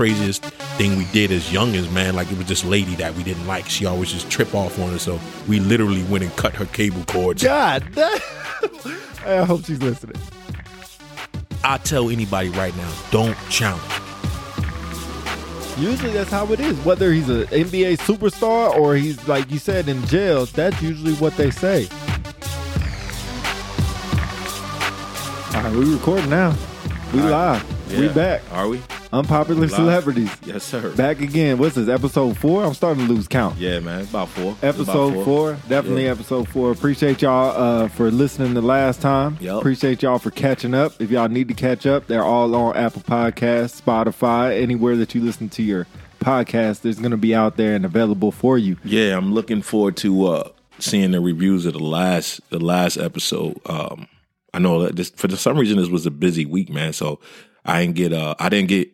craziest thing we did as youngins, man. Like it was this lady that we didn't like. She always just trip off on us. So we literally went and cut her cable cords. God, that, I hope she's listening. I tell anybody right now, don't challenge. Usually that's how it is. Whether he's an NBA superstar or he's like you said in jail, that's usually what they say. All right, we recording now. We All right. live. We Yeah. back. Are we? Unpopular Live. celebrities. Yes, sir. Back again. What's this? Episode four? I'm starting to lose count. Yeah, man. About four. Episode About four. Definitely Yeah. episode four. Appreciate y'all uh, for listening the last time. Yup. Appreciate y'all for catching up. If y'all need to catch up, they're all on Apple Podcasts, Spotify, anywhere that you listen to your podcast. There's going to be out there and available for you. Yeah, I'm looking forward to uh, seeing the reviews of the last the last episode. Um, I know that this for some reason this was a busy week, man. So I didn't get uh I didn't get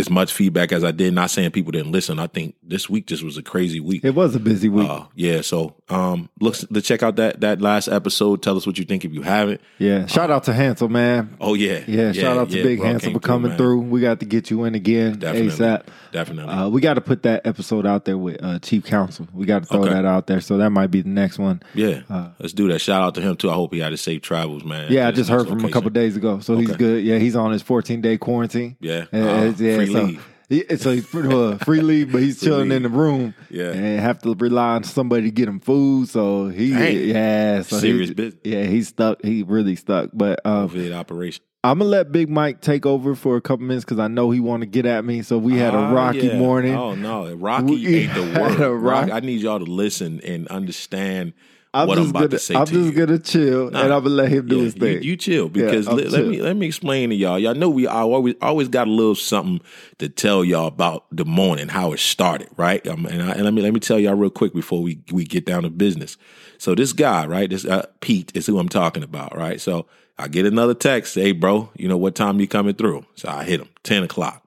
as much feedback as I did. Not saying people didn't listen. I think this week just was a crazy week. It was a busy week. Uh, yeah, so um, look to check out that that last episode. Tell us what you think if you haven't. yeah. Shout out to Hansel, man. Oh yeah, Yeah, shout out to yeah, Big bro, Hansel for coming man. through. We got to get you in again Definitely, ASAP. definitely. Uh, we got to put that episode out there with uh, Chief Counsel. We got to throw Okay. that out there. So that might be the next one. yeah, uh, let's do that. Shout out to him too. I hope he had a safe travels, man. Yeah, I just heard from him a couple days ago. So he's good. Yeah, he's on his 14 day quarantine. Yeah, Uh, yeah, so, leave. he- he's free, uh, free leave, but he's Free chilling in the room. Yeah. and have to rely on somebody to get him food. So he, Dang. yeah, so he- Serious business. Yeah, he's stuck. He really stuck. But um, COVID operation. I'm gonna let Big Mike take over for a couple minutes because I know he want to get at me. So we had a Ah, rocky yeah. morning. Oh no, Rocky We ain't the word. Rock- I need y'all to listen and understand I'm what just I'm about gonna, to say I'm to just you. gonna chill Nah. and I'm gonna let him do Yeah, his thing. You, chill because I'm let, let me let me explain to y'all. Y'all know we I always always got a little something to tell y'all about the morning, how it started, right? Um, and, I, and let me let me tell y'all real quick before we we get down to business. So this guy, right? This uh, Pete is who I'm talking about, right? So I get another text, hey bro, you know what time you coming through? So I hit him ten o'clock,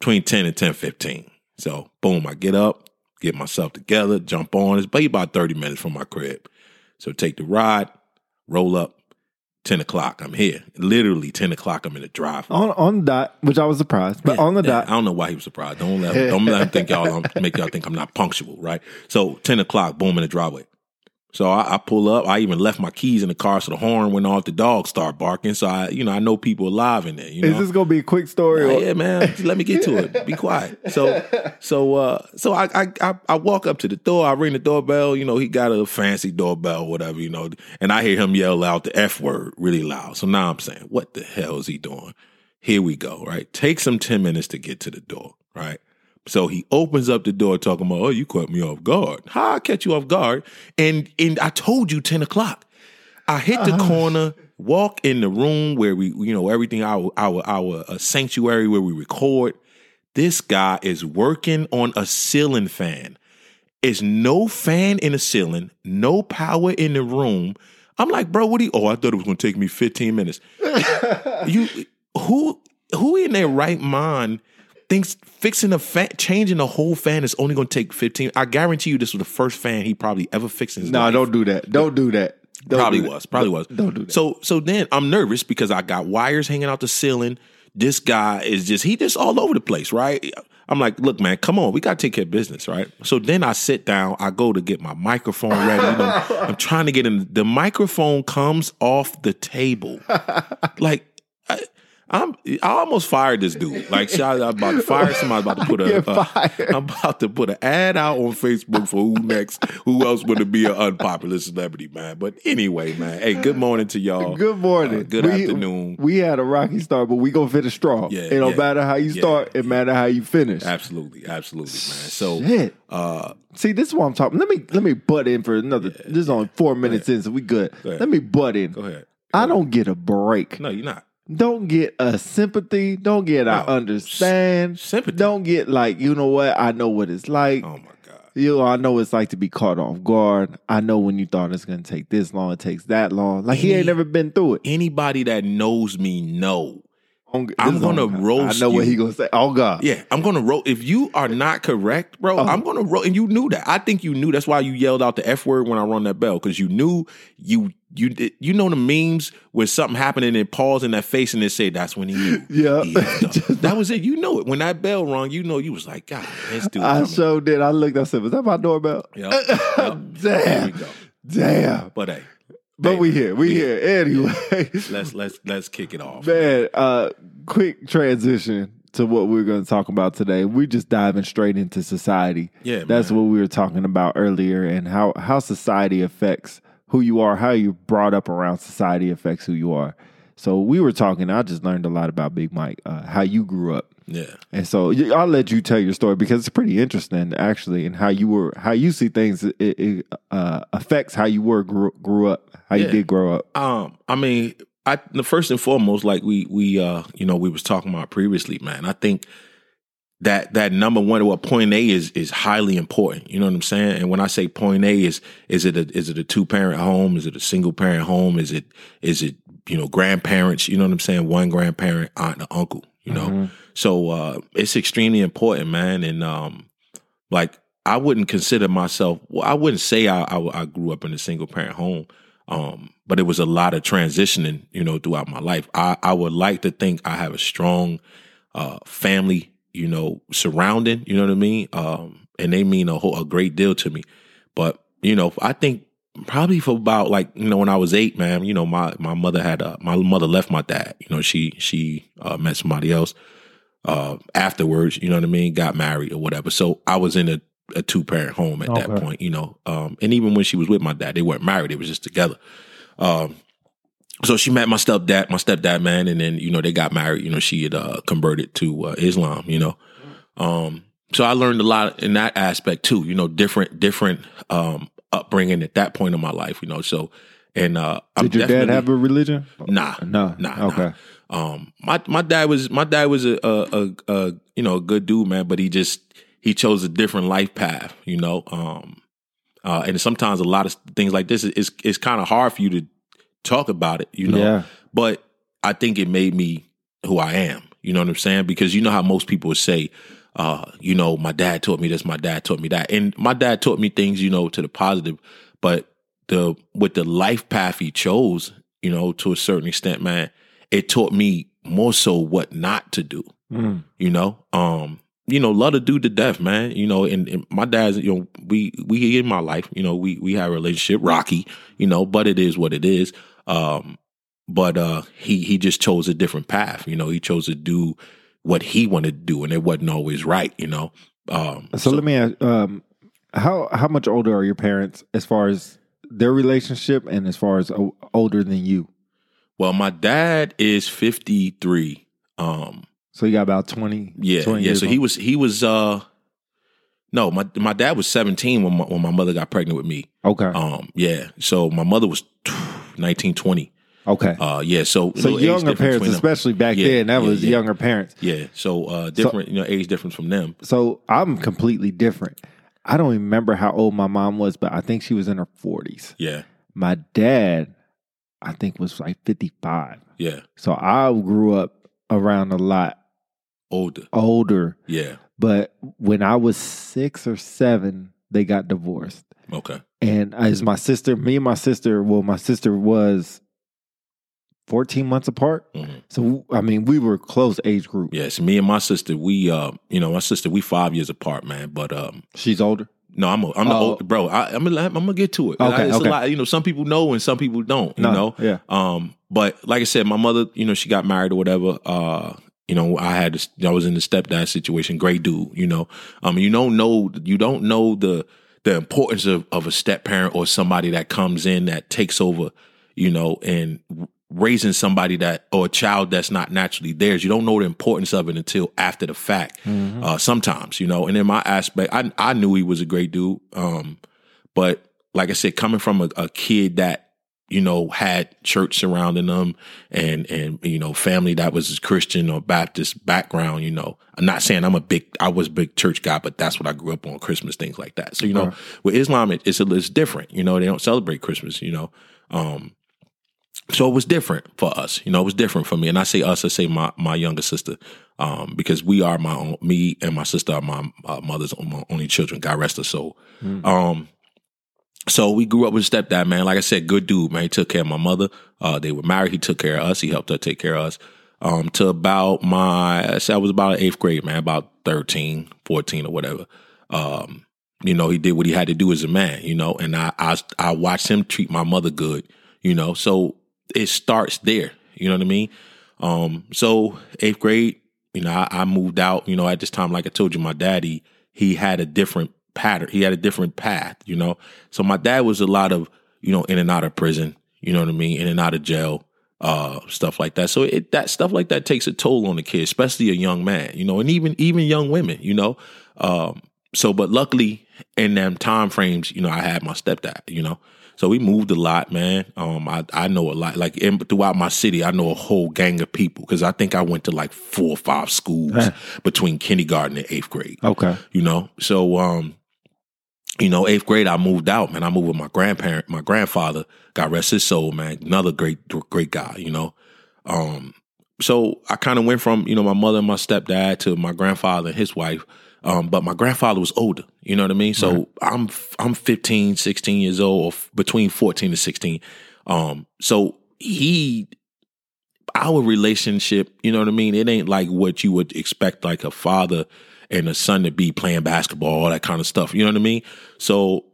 between ten and ten fifteen. So boom, I get up, get myself together, jump on. It's about thirty minutes from my crib. So take the ride, roll up, 10 o'clock, I'm here. Literally 10 o'clock, I'm in the drive. on on the dot, which I was surprised, but on the Yeah, dot, I don't know why he was surprised. Don't let don't let him think y'all make y'all think I'm not punctual, right? So 10 o'clock, boom in the driveway. So I, I pull up. I even left my keys in the car, so the horn went off. The dog start barking. So I, you know, I know people alive in there. You know, is this gonna be a quick story? Oh, or- yeah, man. Let me get to it. Be quiet. So, so, uh, so I, I, I, I walk up to the door. I ring the doorbell. You know, he got a fancy doorbell, whatever. You know, and I hear him yell out the f word really loud. So now I'm saying, what the hell is he doing? Here we go. Right. Takes him ten minutes to get to the door. Right. So he opens up the door talking about, oh, you caught me off guard. How I catch you off guard? And and I told you 10 o'clock. I hit the corner, walk in the room where we, you know, everything our our our uh, sanctuary where we record. This guy is working on a ceiling fan. Is no fan in the ceiling, no power in the room. I'm like, bro, what do you? Oh, I thought it was going to take me 15 minutes. you who who in their right mind thinks fixing a fan, changing the whole fan is only going to take 15? I guarantee you, this was the first fan he probably ever fixed no, life don't do that. Don't do that. Don't probably do that. was. Probably was. Don't do that. So so then I'm nervous because I got wires hanging out the ceiling. This guy is just he just all over the place, right? I'm like, look, man, come on, we gotta take care of business, right? So then I sit down, I go to get my microphone ready. You know, I'm trying to get in. The microphone comes off the table, like. I, I'm. I almost fired this dude. Like, shout out, I'm about to fire somebody. About to put a uh, I'm about to put an ad out on Facebook for who next. Who else would be an unpopular celebrity, man? But anyway, man. Hey, good morning to y'all. Good morning. Uh, good We- afternoon. We had a rocky start, but we gonna finish strong. Yeah, it don't yeah, matter how you yeah, start; it matter how you finish. Absolutely, absolutely, man. So, Shit. uh, See, this is what I'm talking. Let me let me butt in for another. This is only four minutes in, so we good. ahead. Let me butt in. go ahead. I don't get a break. No, you're not. Don't get a sympathy. Don't get I No. understand. Sympathy. Don't get like you know what I know what it's like. Oh my god. You know, I know what it's like to be caught off guard. I know when you thought it's gonna take this long, it takes that long. Like he ain't never been through it. Anybody that knows me know On- I'm gonna on roast I know what you. he gonna say. Oh God. Yeah, I'm gonna roll. If you are not correct, bro, Oh. I'm gonna roll. And you knew that. I think you knew. That's why you yelled out the f word when I rung that bell because you knew you you did. You know the memes when something happened and it pause in that face and they say that's when he knew. Yeah. He that was it. You know it when that bell rung. You know you was like, God, this dude. I coming." sure did. I looked. I said, "Was that my doorbell?" Yep, yep. Damn. Damn. But hey, But we here. We here anyway. let's let's let's kick it off. Man, uh, quick transition to what we're going to talk about today. We're just diving straight into society. Yeah, that's man. what we were talking about earlier, and how how society affects who you are, how you brought up around society affects who you are. So we were talking. I just learned a lot about Big Mike, uh, how you grew up. Yeah. And so I'll let you tell your story because it's pretty interesting, actually, and how you were, how you see things. It, it uh, affects how you were grew, grew up, how you did grow up. Um, I mean, I the first and foremost, like we we uh, you know, we was talking about previously, man. I think that that number one, what point A is is highly important. You know what I'm saying? And when I say point A is is it a is it a two parent home? Is it a single parent home? Is it is it you know grandparents? You know what I'm saying? One grandparent, aunt, and uncle. You know, so uh, it's extremely important, man. And um, like I wouldn't consider myself. Well, I wouldn't say I, I I grew up in a single parent home. Um, but it was a lot of transitioning, you know, throughout my life. I, I would like to think I have a strong uh, family, you know, surrounding, you know what I mean? Um, and they mean a whole, a great deal to me. But, you know, I think probably for about like, you know, when I was eight, man, you know, my, my mother had, uh, my mother left my dad, you know, she, she, uh, met somebody else, uh, afterwards, you know what I mean? Got married or whatever. So I was in a, a two parent home at that point, you know. Um, and even when she was with my dad, they weren't married; they was just together. Um, so she met my stepdad, my stepdad man, and then you know they got married. You know, she had uh, converted to uh, Islam. You know, um, so I learned a lot in that aspect too. You know, different different um, upbringing at that point in my life. You know, so and uh, I'm Did your dad have a religion? Nah, No. nah, nah. Okay. Um, my my dad was my dad was a, a a a you know a good dude, man, but he just he chose a different life path, you know. Um, uh, and sometimes a lot of things like this is it's, is kind of hard for you to talk about it, you know. Yeah. But I think it made me who I am. You know what I'm saying? Because you know how most people would say, uh, you know, my dad taught me this, my dad taught me that, and my dad taught me things, you know, to the positive. But the with the life path he chose, you know, to a certain extent, man, it taught me more so what not to do. Mm. You know, um, you know, love to do to death, man. You know, and, and my dad's, you know, we we in my life, you know, we we have a relationship, rocky, you know, but it is what it is. Um, but uh, he he just chose a different path. You know, he chose to do what he wanted to do, and it wasn't always right. You know. Um, So, let me ask, um, how how much older are your parents as far as their relationship and as far as o- older than you? Well, my dad is fifty three. Um, So you got about twenty. Yeah, 20 yeah. So he was he was uh no, my my dad was 17 when my, when my mother got pregnant with me. okay. Um yeah. So my mother was 19 20. okay. Uh yeah, so so younger parents, especially back Yeah, then, that yeah, was yeah. younger parents. Yeah. So uh different, you know, age difference from them. So I'm completely different. I don't remember how old my mom was, but I think she was in her 40s. Yeah. My dad, I think, was like 55. Yeah. So I grew up around a lot Older. older. Yeah. But when I was six or seven, they got divorced. Okay. And as my sister, me and my sister, well, my sister was 14 months apart. Mhm. So, I mean, we were close age group. Yes, me and my sister, we uh, you know, my sister, we 5 years apart, man, but um She's older. No, I'm a, I'm the Oh. old, bro. I, I'm gonna I'm gonna get to it. Okay, it's okay. a lot. You know, some people know and some people don't. You No, know, yeah. Um, but like I said, my mother, you know, she got married or whatever. Uh, you know, I had this, I was in the stepdad situation. Great dude. You know, um, you don't know you don't know the the importance of of a step parent or somebody that comes in that takes over. You know, and raising somebody that or a child that's not naturally theirs. You don't know the importance of it until after the fact. Uh, sometimes, you know, and in my aspect, I I knew he was a great dude. Um, but like I said, coming from a, a kid that you know had church surrounding them and and you know family that was Christian or Baptist background, you know, I'm not saying I'm a big I was a big church guy, but that's what I grew up on Christmas things like that. So you know, Right. with Islam, it, it's a, it's different. You know, they don't celebrate Christmas. You know, um, so it was different for us. You know, it was different for me. And I say us, I say my my younger sister, um, because we are my own, me and my sister are my uh, mother's only children. God rest her soul. Mm. Um, so we grew up with a stepdad, man. Like I said, good dude, man. He took care of my mother. Uh, they were married. He took care of us. He helped her take care of us. Um, to about my, I, said I was about eighth grade, man, about 13, 14 or whatever. Um, you know, he did what he had to do as a man, you know, and I, I, I watched him treat my mother good, you know, so it starts there, you know what I mean? Um, so eighth grade, you know, I, I moved out, you know, at this time, like I told you, my daddy, he had a different pattern. He had a different path, you know. So my dad was a lot of, you know, in and out of prison, you know what I mean, in and out of jail, uh, stuff like that. So it that stuff like that takes a toll on the kid, especially a young man, you know, and even even young women, you know. Um, so but luckily in them time frames, you know, I had my stepdad, you know. So we moved a lot, man. Um, I I know a lot. Like in, throughout my city, I know a whole gang of people because I think I went to like four or five schools between kindergarten and eighth grade. Okay, you know. So um, you know, eighth grade, I moved out, man. I moved with my grandparent, my grandfather, God rest his soul, man. Another great, great guy, you know. Um, so I kind of went from, you know, my mother and my stepdad to my grandfather and his wife. Um, but my grandfather was older, you know what I mean? So right. I'm, I'm 15, 16 years old or f- between 14 and 16. Um, so he, our relationship, you know what I mean? It ain't like what you would expect, like a father and a son to be playing basketball, all that kind of stuff. You know what I mean? So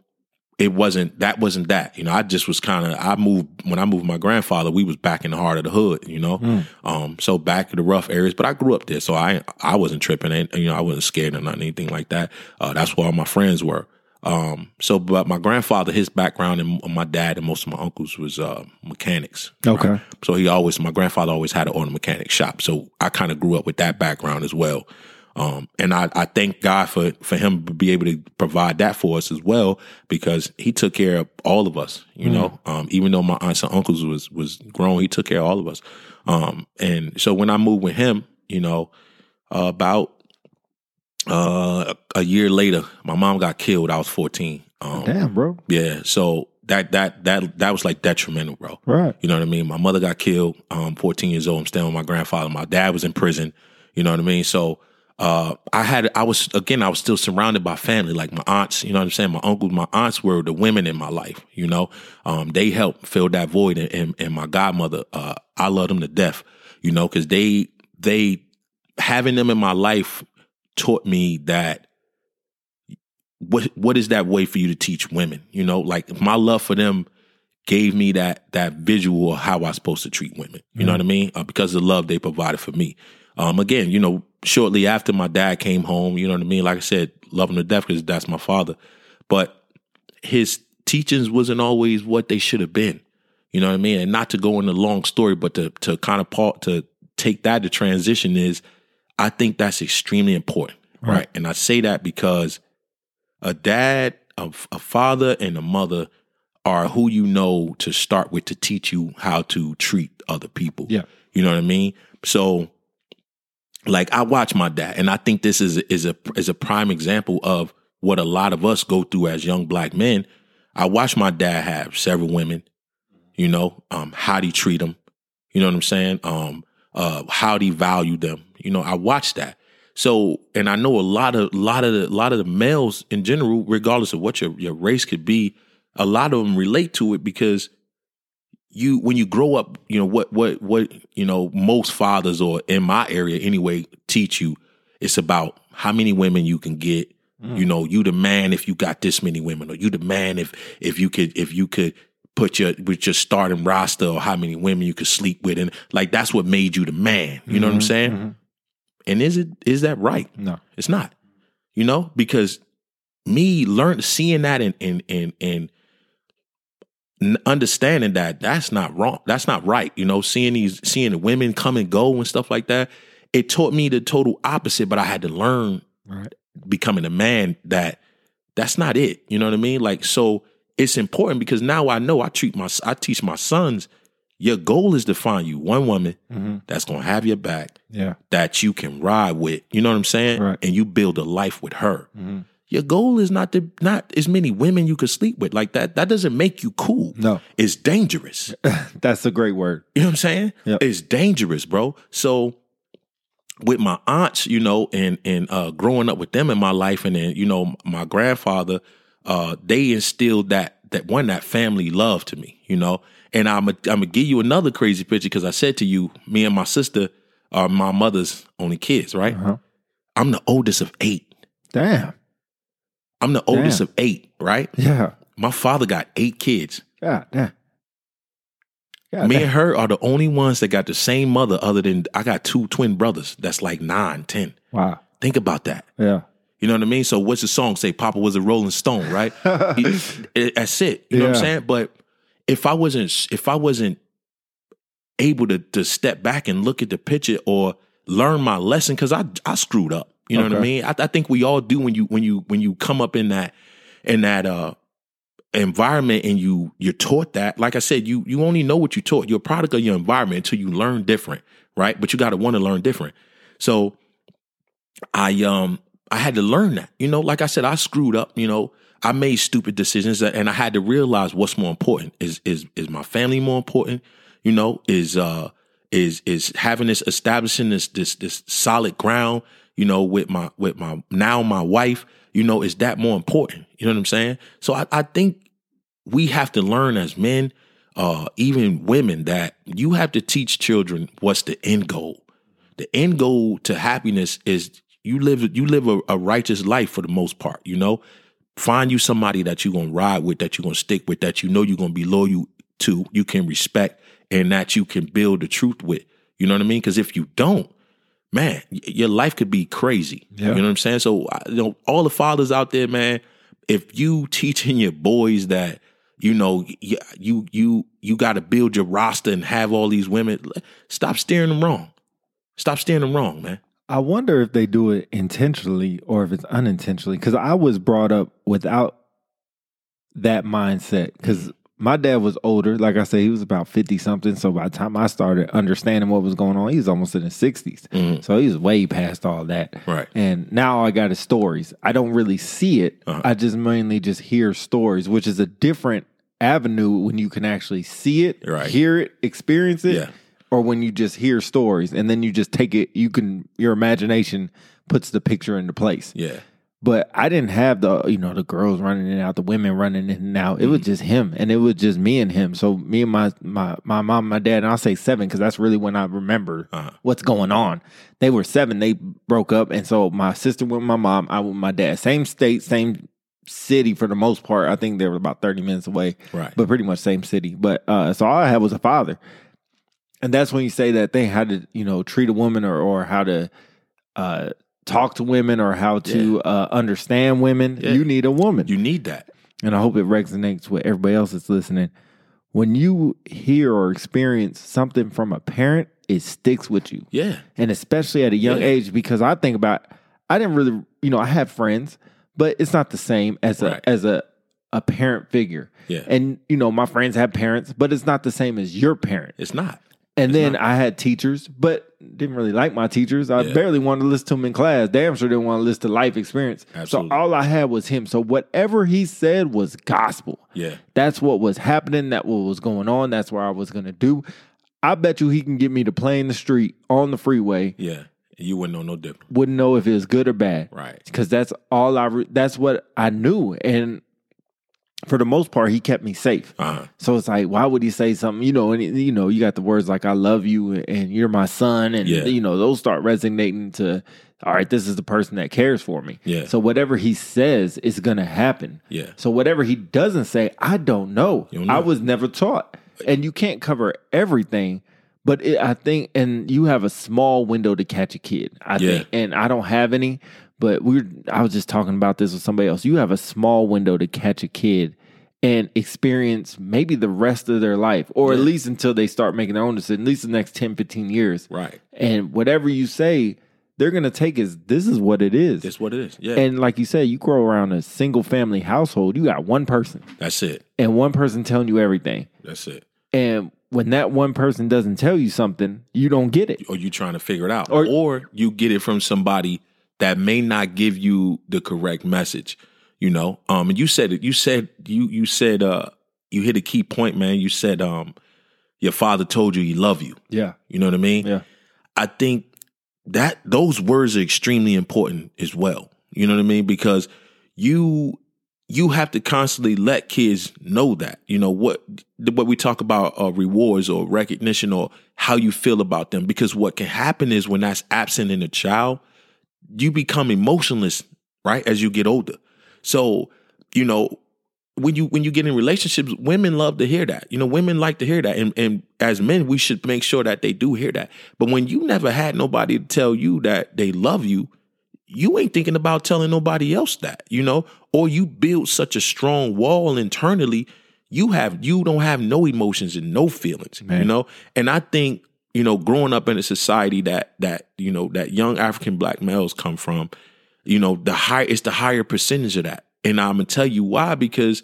it wasn't that wasn't that. You know, I just was kind of I moved when I moved my grandfather, we was back in the heart of the hood, you know. Mm. Um, so back in the rough areas, but I grew up there, so I I wasn't tripping and you know, I wasn't scared or nothing, anything like that. Uh, that's where all my friends were. Um, so but my grandfather, his background and my dad and most of my uncles was uh, mechanics. Okay. Right? So he always my grandfather always had an auto mechanic shop. So I kind of grew up with that background as well. Um, and I, I thank God for, for him to be able to provide that for us as well, because he took care of all of us, you mm. know, um, even though my aunts and uncles was, was grown, he took care of all of us. Um, and so when I moved with him, you know, uh, about, uh, a year later, my mom got killed. I was 14. Um, Damn, bro. Yeah. So that, that, that, that was like detrimental, bro. Right. You know what I mean? My mother got killed, um, 14 years old. I'm staying with my grandfather. My dad was in prison. You know what I mean? So, uh, I had, I was, again, I was still surrounded by family, like my aunts, you know what I'm saying? My uncles, my aunts were the women in my life, you know? Um, they helped fill that void and, and, and my godmother, uh, I love them to death, you know, cause they, they, having them in my life taught me that what, what is that way for you to teach women? You know, like my love for them gave me that, that visual of how I was supposed to treat women, you mm-hmm. know what I mean? Uh, because of the love they provided for me. Um, again, you know, shortly after my dad came home, you know what I mean? Like I said, love him to death because that's my father. But his teachings wasn't always what they should have been. You know what I mean? And not to go in a long story, but to to kind of part to take that to transition is I think that's extremely important. Right. right? And I say that because a dad, a, a father, and a mother are who you know to start with to teach you how to treat other people. Yeah. You know what I mean? So like I watch my dad, and I think this is is a is a prime example of what a lot of us go through as young black men. I watch my dad have several women, you know, um, how he treat them, you know what I'm saying? Um, uh, how he value them, you know. I watch that. So, and I know a lot of a lot of the lot of the males in general, regardless of what your your race could be, a lot of them relate to it because you when you grow up, you know what what what you know most fathers or in my area anyway teach you. It's about how many women you can get. Mm. You know, you the man if you got this many women, or you the man if if you could if you could put your with your starting roster or how many women you could sleep with, and like that's what made you the man. You mm-hmm, know what I'm mm-hmm, saying? Mm-hmm. And is it is that right? No, it's not. You know, because me learn seeing that and and and and understanding that that's not wrong that's not right you know seeing these seeing the women come and go and stuff like that it taught me the total opposite but i had to learn right. becoming a man that that's not it you know what i mean like so it's important because now i know i treat my i teach my sons your goal is to find you one woman mm-hmm. that's gonna have your back yeah that you can ride with you know what i'm saying right. and you build a life with her mm-hmm your goal is not to not as many women you could sleep with. Like that, that doesn't make you cool. No. It's dangerous. That's a great word. You know what I'm saying? Yep. It's dangerous, bro. So with my aunts, you know, and and uh growing up with them in my life and then, you know, my grandfather, uh, they instilled that that one, that family love to me, you know. And I'm i I'm gonna give you another crazy picture because I said to you, me and my sister are my mother's only kids, right? Uh-huh. I'm the oldest of eight. Damn. I'm the oldest Damn. of eight, right? Yeah. My father got eight kids. God damn. God Me and her are the only ones that got the same mother, other than I got two twin brothers that's like nine, ten. Wow. Think about that. Yeah. You know what I mean? So what's the song say? Papa was a Rolling Stone, right? It- that's it. You know what I'm saying? But if I wasn't, if I wasn't able to to step back and look at the picture or learn my lesson, because I I screwed up. You know what I mean? I, I think we all do when you when you when you come up in that in that uh environment and you you're taught that. Like I said, you you only know what you taught. You're a product of your environment until you learn different, right? But you got to want to learn different. So I um I had to learn that. You know, like I said, I screwed up. You know, I made stupid decisions, and I had to realize what's more important. Is is is my family more important? You know, is uh is is having this establishing this this this solid ground. You know, with my with my now my wife. You know, is that more important? You know what I'm saying? So I, I think we have to learn as men, uh, even women, that you have to teach children what's the end goal the end goal to happiness is you live you live a, a righteous life for the most part you know find you somebody that you're gonna ride with that you're gonna stick with that you know you're gonna be loyal to you can respect and that you can build the truth with you know what i mean because if you don't man your life could be crazy Yeah. you know what i'm saying so you know all the fathers out there man if you teaching your boys that you know you you you, you got to build your roster and have all these women stop steering them wrong Stop steering them wrong, man. I wonder if they do it intentionally or if it's unintentionally. Because I was brought up without that mindset. Because my dad was older. Like I said, he was about 50 something. So by the time I started understanding what was going on, he was almost in his 60s. Mhm. So he was way past all that. Right. And now I got his stories. I don't really see it. Uh-huh. I just mainly just hear stories, which is a different avenue when you can actually see it, Right. hear it, experience it, Yeah. or when you just hear stories and then you just take it. You can your imagination puts the picture into place. Yeah. But I didn't have the you know the girls running in and out, the women running in and out. It was just him, and it was just me and him. So me and my my my mom, my dad, and I'll say seven because that's really when I remember Uh-huh. what's going on. They were seven. They broke up, and so my sister went with my mom. I with my dad. Same state, same city for the most part. I think they were about thirty minutes away, Right. but pretty much same city. But uh, so all I had was a father, and that's when you say that thing how to you know treat a woman or or how to uh, talk to women or how to uh, understand women. Yeah. You need a woman, You need that. and I hope it resonates with everybody else that's listening. When you hear or experience something from a parent, it sticks with you Yeah. and especially at a young Yeah. age because I think about I didn't really you know I have friends but it's not the same as a as a a parent figure Yeah. and you know my friends have parents but it's not the same as your parent It's not. And then. I had teachers but didn't really like my teachers I Yeah. barely wanted to listen to them in class damn sure didn't want to listen to life experience Absolutely. so all I had was him so whatever he said was gospel Yeah. that's what was happening. That what was going on. That's what I was gonna do. I bet you he can get me to play in the street on the freeway. Yeah. You wouldn't know no different. Wouldn't know if it was good or bad. Right. Because that's all I. Re- that's what I knew, and for the most part, he kept me safe. Uh-huh. So it's like, why would he say something? You know, and you know, you got the words like "I love you" and "You're my son," and Yeah. you know, those start resonating to. All right, this is the person that cares for me. Yeah. So whatever he says is gonna happen. Yeah. So whatever he doesn't say, I don't know. Don't know. I was never taught, and you can't cover everything. But it, I think, and you have a small window to catch a kid. I Yeah. think, and I don't have any. But we, I was just talking about this with somebody else. You have a small window to catch a kid and experience maybe the rest of their life, or at least until they start making their own decision. At least the next 10, 15 years. Right. And whatever you say, they're gonna take as this is what it is. That's what it is. Yeah. And like you said, you grow around a single family household, you got one person That's it. and one person telling you everything. That's it. And when that one person doesn't tell you something, you don't get it. Or you trying to figure it out. Or- Or, you get it from somebody that may not give you the correct message. You know, um, and you said it. You said you you said uh you hit a key point, man. You said um your father told you he love you. Yeah. You know what I mean? Yeah. I think that those words are extremely important as well. You know what I mean? Because you you have to constantly let kids know that you know what what we talk about uh, rewards or recognition or how you feel about them because what can happen is when that's absent in a child you become emotionless right as you get older. So you know when you when you get in relationships women love to hear that. You know women like to hear that. And, and as men we should make sure that they do hear that. But when you never had nobody to tell you that they love you you ain't thinking about telling nobody else that, you know, or you build such a strong wall internally, you have you don't have no emotions and no feelings, Man. you know? And I think, you know, growing up in a society that that, you know, that young African black males come from, you know, the high it's the higher percentage of that. And I'm gonna tell you why, because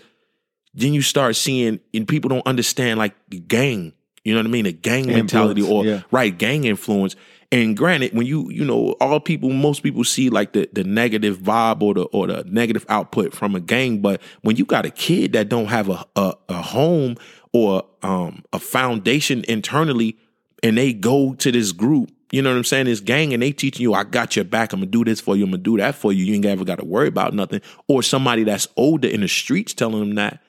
then you start seeing and people don't understand like the gang, you know what I mean? The gang mentality or yeah. right gang influence. And granted, when you you know all people, most people see like the the negative vibe or the or the negative output from a gang, but when you got a kid that don't have a a, a home or um a foundation internally, and they go to this group, you know what I'm saying, this gang, and they teaching you, I got your back, I'm gonna do this for you, I'm gonna do that for you, you ain't ever got to worry about nothing, or somebody that's older in the streets telling them that,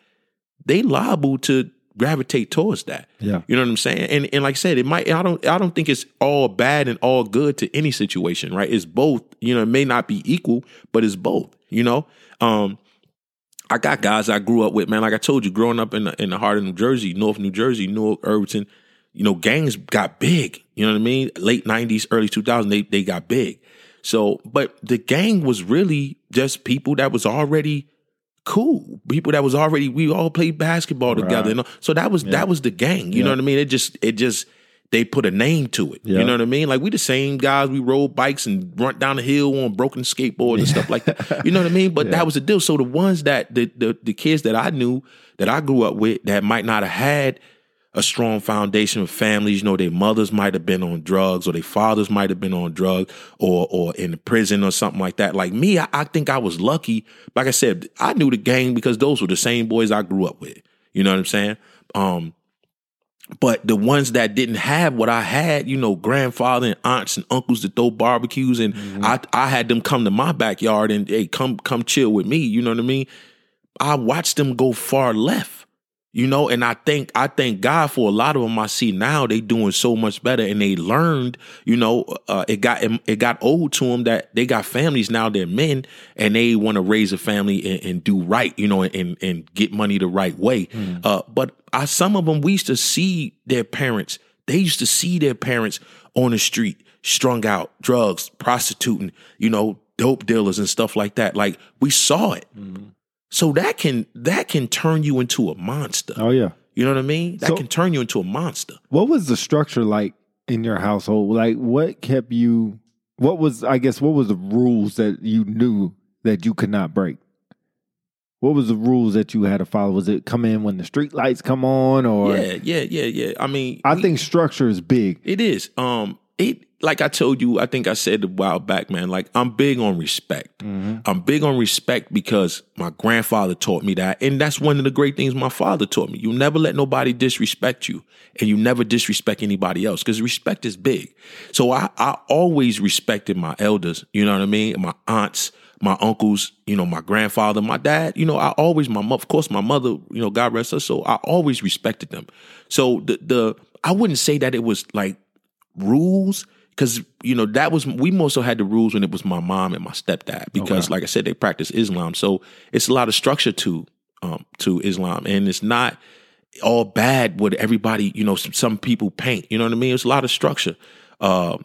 they liable to gravitate towards that. Yeah. You know what I'm saying? And and like I said, it might I don't I don't think it's all bad and all good to any situation, right? It's both. You know, it may not be equal, but it's both, you know? Um I got guys I grew up with, man. Like I told you, growing up in the, in the heart of New Jersey, North New Jersey, Newark, Irvington, you know, gangs got big. You know what I mean? Late '90s, early 2000s, they they got big. So, but the gang was really just people that was already cool. People that was already we all played basketball together. Right. Know? So that was that was the gang. You know what I mean? It just it just they put a name to it. Yeah. You know what I mean? Like we the same guys. We rode bikes and run down the hill on broken skateboards and stuff like that. You know what I mean? But Yeah. that was the deal. So the ones that the, the the kids that I knew that I grew up with that might not have had a strong foundation of families. You know, their mothers might have been on drugs, or their fathers might have been on drugs, or or in prison or something like that. Like me, I, I think I was lucky. Like I said, I knew the gang because those were the same boys I grew up with. You know what I'm saying? Um, but the ones that didn't have what I had, you know, grandfather and aunts and uncles to throw barbecues, and I I had them come to my backyard and hey, come come chill with me. You know what I mean? I watched them go far left. You know, and I think I thank God for a lot of them. I see now they doing so much better, and they learned. You know, uh, it got it got old to them that they got families now. They're men, and they want to raise a family and, and do right. You know, and and get money the right way. Uh, but I, some of them we used to see their parents. They used to see their parents on the street, strung out, drugs, prostituting. You know, dope dealers and stuff like that. Like we saw it. So that can that can turn you into a monster. Oh yeah. You know what I mean? That So- can turn you into a monster. What was the structure like in your household? Like what kept you what was I guess what was the rules that you knew that you could not break? What was the rules that you had to follow? Was it come in when the street lights come on or yeah, yeah, yeah, yeah. I mean, I we- think structure is big. it is. Um, it like I told you. I think I said a while back, man. Like I'm big on respect. Mm-hmm. I'm big on respect because my grandfather taught me that, and that's one of the great things my father taught me. You never let nobody disrespect you, and you never disrespect anybody else because respect is big. So I I always respected my elders. You know what I mean? My aunts. My uncles, you know, my grandfather, my dad, you know, I always, my mo- of course, my mother, you know, God rest her soul. I always respected them. So the the I wouldn't say that it was like rules because you know that was we mostly had the rules when it was my mom and my stepdad because Okay. like I said they practice Islam. So it's a lot of structure to um to Islam. And it's not all bad what everybody you know some, some people paint. You know what I mean? It's a lot of structure. Uh,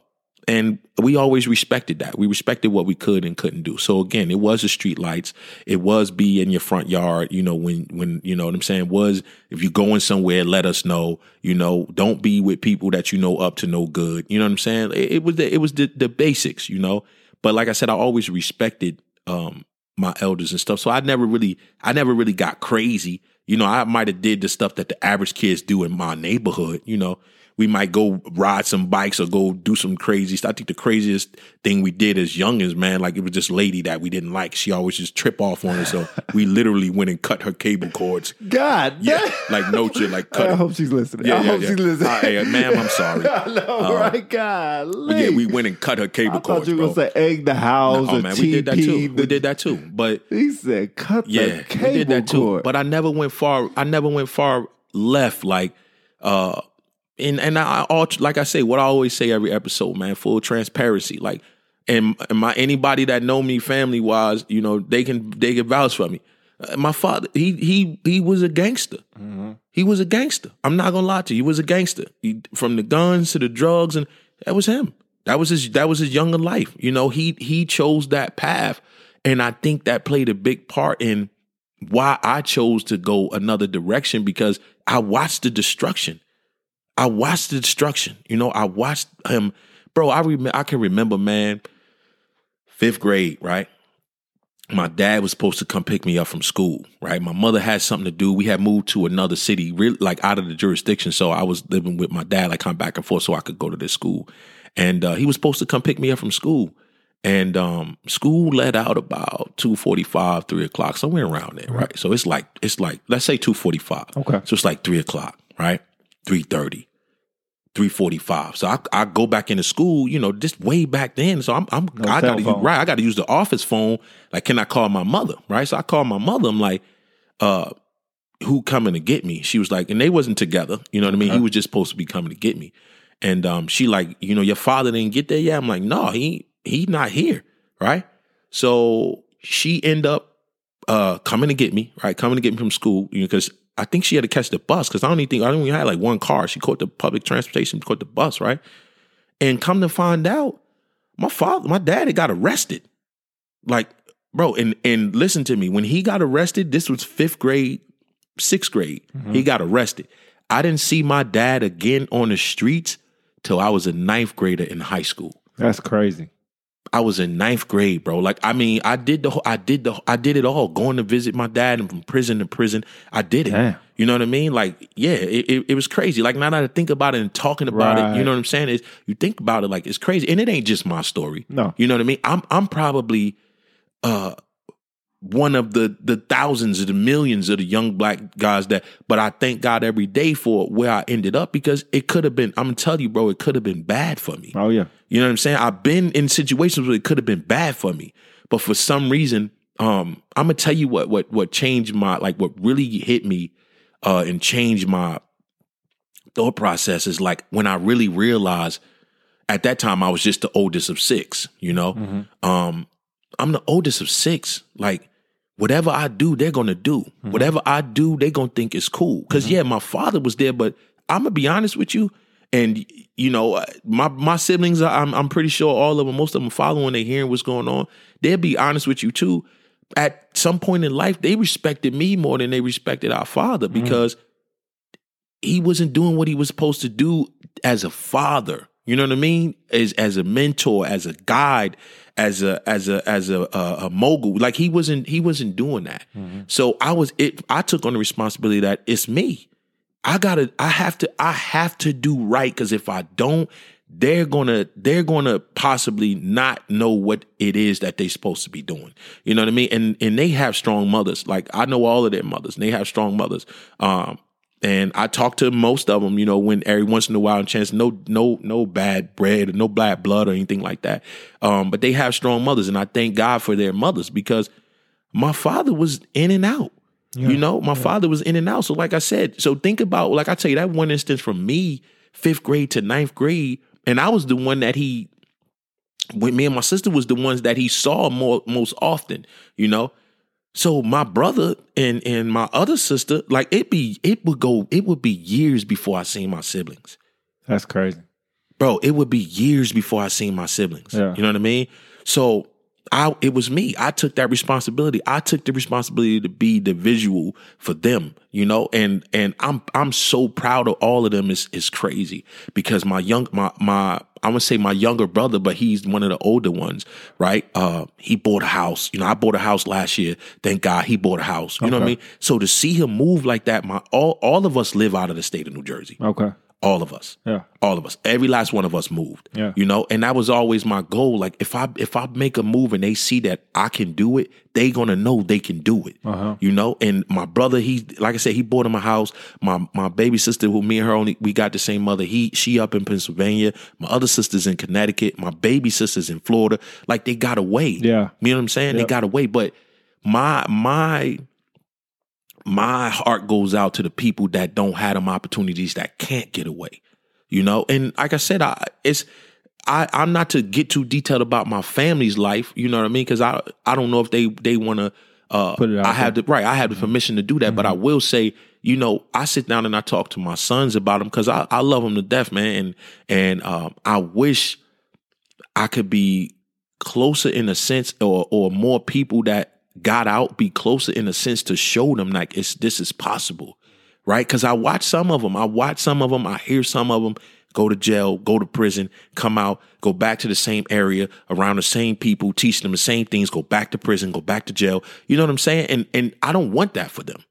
and we always respected that. We respected what we could and couldn't do. So again it was the street lights. It was be in your front yard you know when when you know what i'm saying? Was if you're going somewhere let us know. You know don't be with people that you know up to no good. You know what i'm saying? It, it was the, it was the, the basics you know? But like i said i always respected um my elders and stuff. So i never really i never really got crazy. You know i might have did the stuff that the average kids do in my neighborhood you know we might go ride some bikes or go do some crazy stuff. I think the craziest thing we did as youngins, man, like it was this lady that we didn't like. She always just trip off on us. So we literally went and cut her cable cords. God, Yeah, like no shit, like cut. I her. hope she's listening. Yeah, I yeah, hope yeah. she's listening. Uh, hey, ma'am, I'm sorry. I know, right? God, yeah, we went and cut her cable I thought cords, you were gonna say egg the house oh man, TP. we did that too. the- We did that too. But He said, "Cut yeah, the cable we did that too. cord." But I never went far. I never went far left. Like, uh, and and I all like I say, what I always say every episode, man, full transparency. Like, and, and my anybody that know me family wise, you know, they can they can vouch for me. Uh, My father, he he he was a gangster. He was a gangster. I'm not gonna lie to you. He was a gangster. He, from the guns to the drugs, and that was him. That was his. That was his younger life. You know, he he chose that path, and I think that played a big part in why I chose to go another direction because I watched the destruction. I watched the destruction. You know, I watched him, bro. I rem- I can remember, man. Fifth grade, right? My dad was supposed to come pick me up from school, right? My mother had something to do. We had moved to another city, really like out of the jurisdiction. So I was living with my dad, like come back and forth, so I could go to this school. And uh, he was supposed to come pick me up from school. And um, school let out about two forty five, three o'clock, somewhere around there, right? So it's like it's like let's say two forty five. Okay. So it's like three o'clock, right? Three thirty. 345. So I, I go back into school, you know, just way back then. So I'm, I'm No I gotta use, right. I gotta use the office phone. Like, can I call my mother? Right. So I call my mother. I'm like, uh, who coming to get me? She was like, and they wasn't together. You know what I mean? He was just supposed to be coming to get me. And um, she like, you know, your father didn't get there yet. I'm like, no, he he not here. Right. So she end up uh coming to get me, right? Coming to get me from school, you know, because I think she had to catch the bus because I don't even think I don't even had like one car. She caught the public transportation, caught the bus, right? And come to find out, my father, my dad had got arrested. Like, bro, and and listen to me, when he got arrested, this was fifth grade, sixth grade. He mm-hmm. got arrested. I didn't see my dad again on the streets till I was a ninth grader in high school. That's crazy. I was in ninth grade, bro. Like, I mean, I did the, I did the, I did it all. Going to visit my dad and from prison to prison, I did it. Damn. You know what I mean? Like, yeah, it, it, it was crazy. Like now that I think about it and talking about it, you know what I'm saying? Is you think about it like it's crazy, and it ain't just my story. No. you know what I mean? I'm, I'm probably, uh, one of the the thousands of the millions of the young black guys that but I thank God every day for where I ended up because it could have been I'm gonna tell you bro it could have been bad for me. Oh yeah. You know what I'm saying? I've been in situations where it could have been bad for me, but for some reason, um, I'm gonna tell you what what what changed my like what really hit me, uh, and changed my thought process is like when I really realized at that time I was just the oldest of six. You know, um, I'm the oldest of six. Like whatever I do, they're gonna do. Mm-hmm. Whatever I do, they're gonna think it's cool. because mm-hmm. yeah, my father was there, but I'm gonna be honest with you. And you know, uh, my my siblings, I'm I'm pretty sure all of them, most of them following, they hearing what's going on. They'll be honest with you too. At some point in life, they respected me more than they respected our father mm-hmm. because he wasn't doing what he was supposed to do as a father. You know what I mean? As as a mentor, as a guide, as a as a as a a, a mogul. Like he wasn't he wasn't doing that. So I was it. I took on the responsibility that it's me. I gotta. I have to. I have to do right because if I don't, they're gonna. They're gonna possibly not know what it is that they're supposed to be doing. You know what I mean? And and they have strong mothers. Like I know all of their mothers. And they have strong mothers. Um, and I talk to most of them. You know, when every once in a while, chance no no no bad bread, no black blood or anything like that. Um, but they have strong mothers, and I thank God for their mothers because my father was in and out. You know, my father was in and out. So, like I said, so think about, like I tell you, that one instance from me, fifth grade to ninth grade, and I was the one that he, when me and my sister was the ones that he saw more most often. You know, so my brother and and my other sister, like it be, it would go, it would be years before I seen my siblings That's crazy. bro, it would be years before I seen my siblings. Yeah. You know what I mean? So I it was me. I took that responsibility. I took the responsibility to be the visual for them, you know, and and I'm I'm so proud of all of them. It's it's crazy because my young my my I would say my younger brother, but he's one of the older ones, right? Uh he bought a house. You know, I bought a house last year. Thank God he bought a house. You know what I mean? So to see him move like that, my all all of us live out of the state of New Jersey Okay. All of us. Yeah. All of us. Every last one of us moved. Yeah. You know, and that was always my goal. Like if I if I make a move and they see that I can do it, they gonna know they can do it. Uh-huh. You know, and my brother, he like I said, he bought him a house. My my baby sister, who me and her only we got the same mother. He she up in Pennsylvania. My other sister's in Connecticut. My baby sister's in Florida. Like they got away. Yeah. You know what I'm saying? They Yep. got away. But my my my heart goes out to the people that don't have them opportunities that can't get away. You know, and like I said, I it's I I'm not to get too detailed about my family's life. You know what I mean? Because I I don't know if they they want to. Uh, Put it out I have the right. I have the permission to do that, but I will say, you know, I sit down and I talk to my sons about them because I, I love them to death, man, and and um, I wish I could be closer in a sense, or or more people that got out be closer in a sense to show them like it's this is possible, right? Because I watch some of them, I watch some of them, I hear some of them go to jail, go to prison, come out, go back to the same area around the same people, teach them the same things, go back to prison, go back to jail. You know what I'm saying? And and I don't want that for them.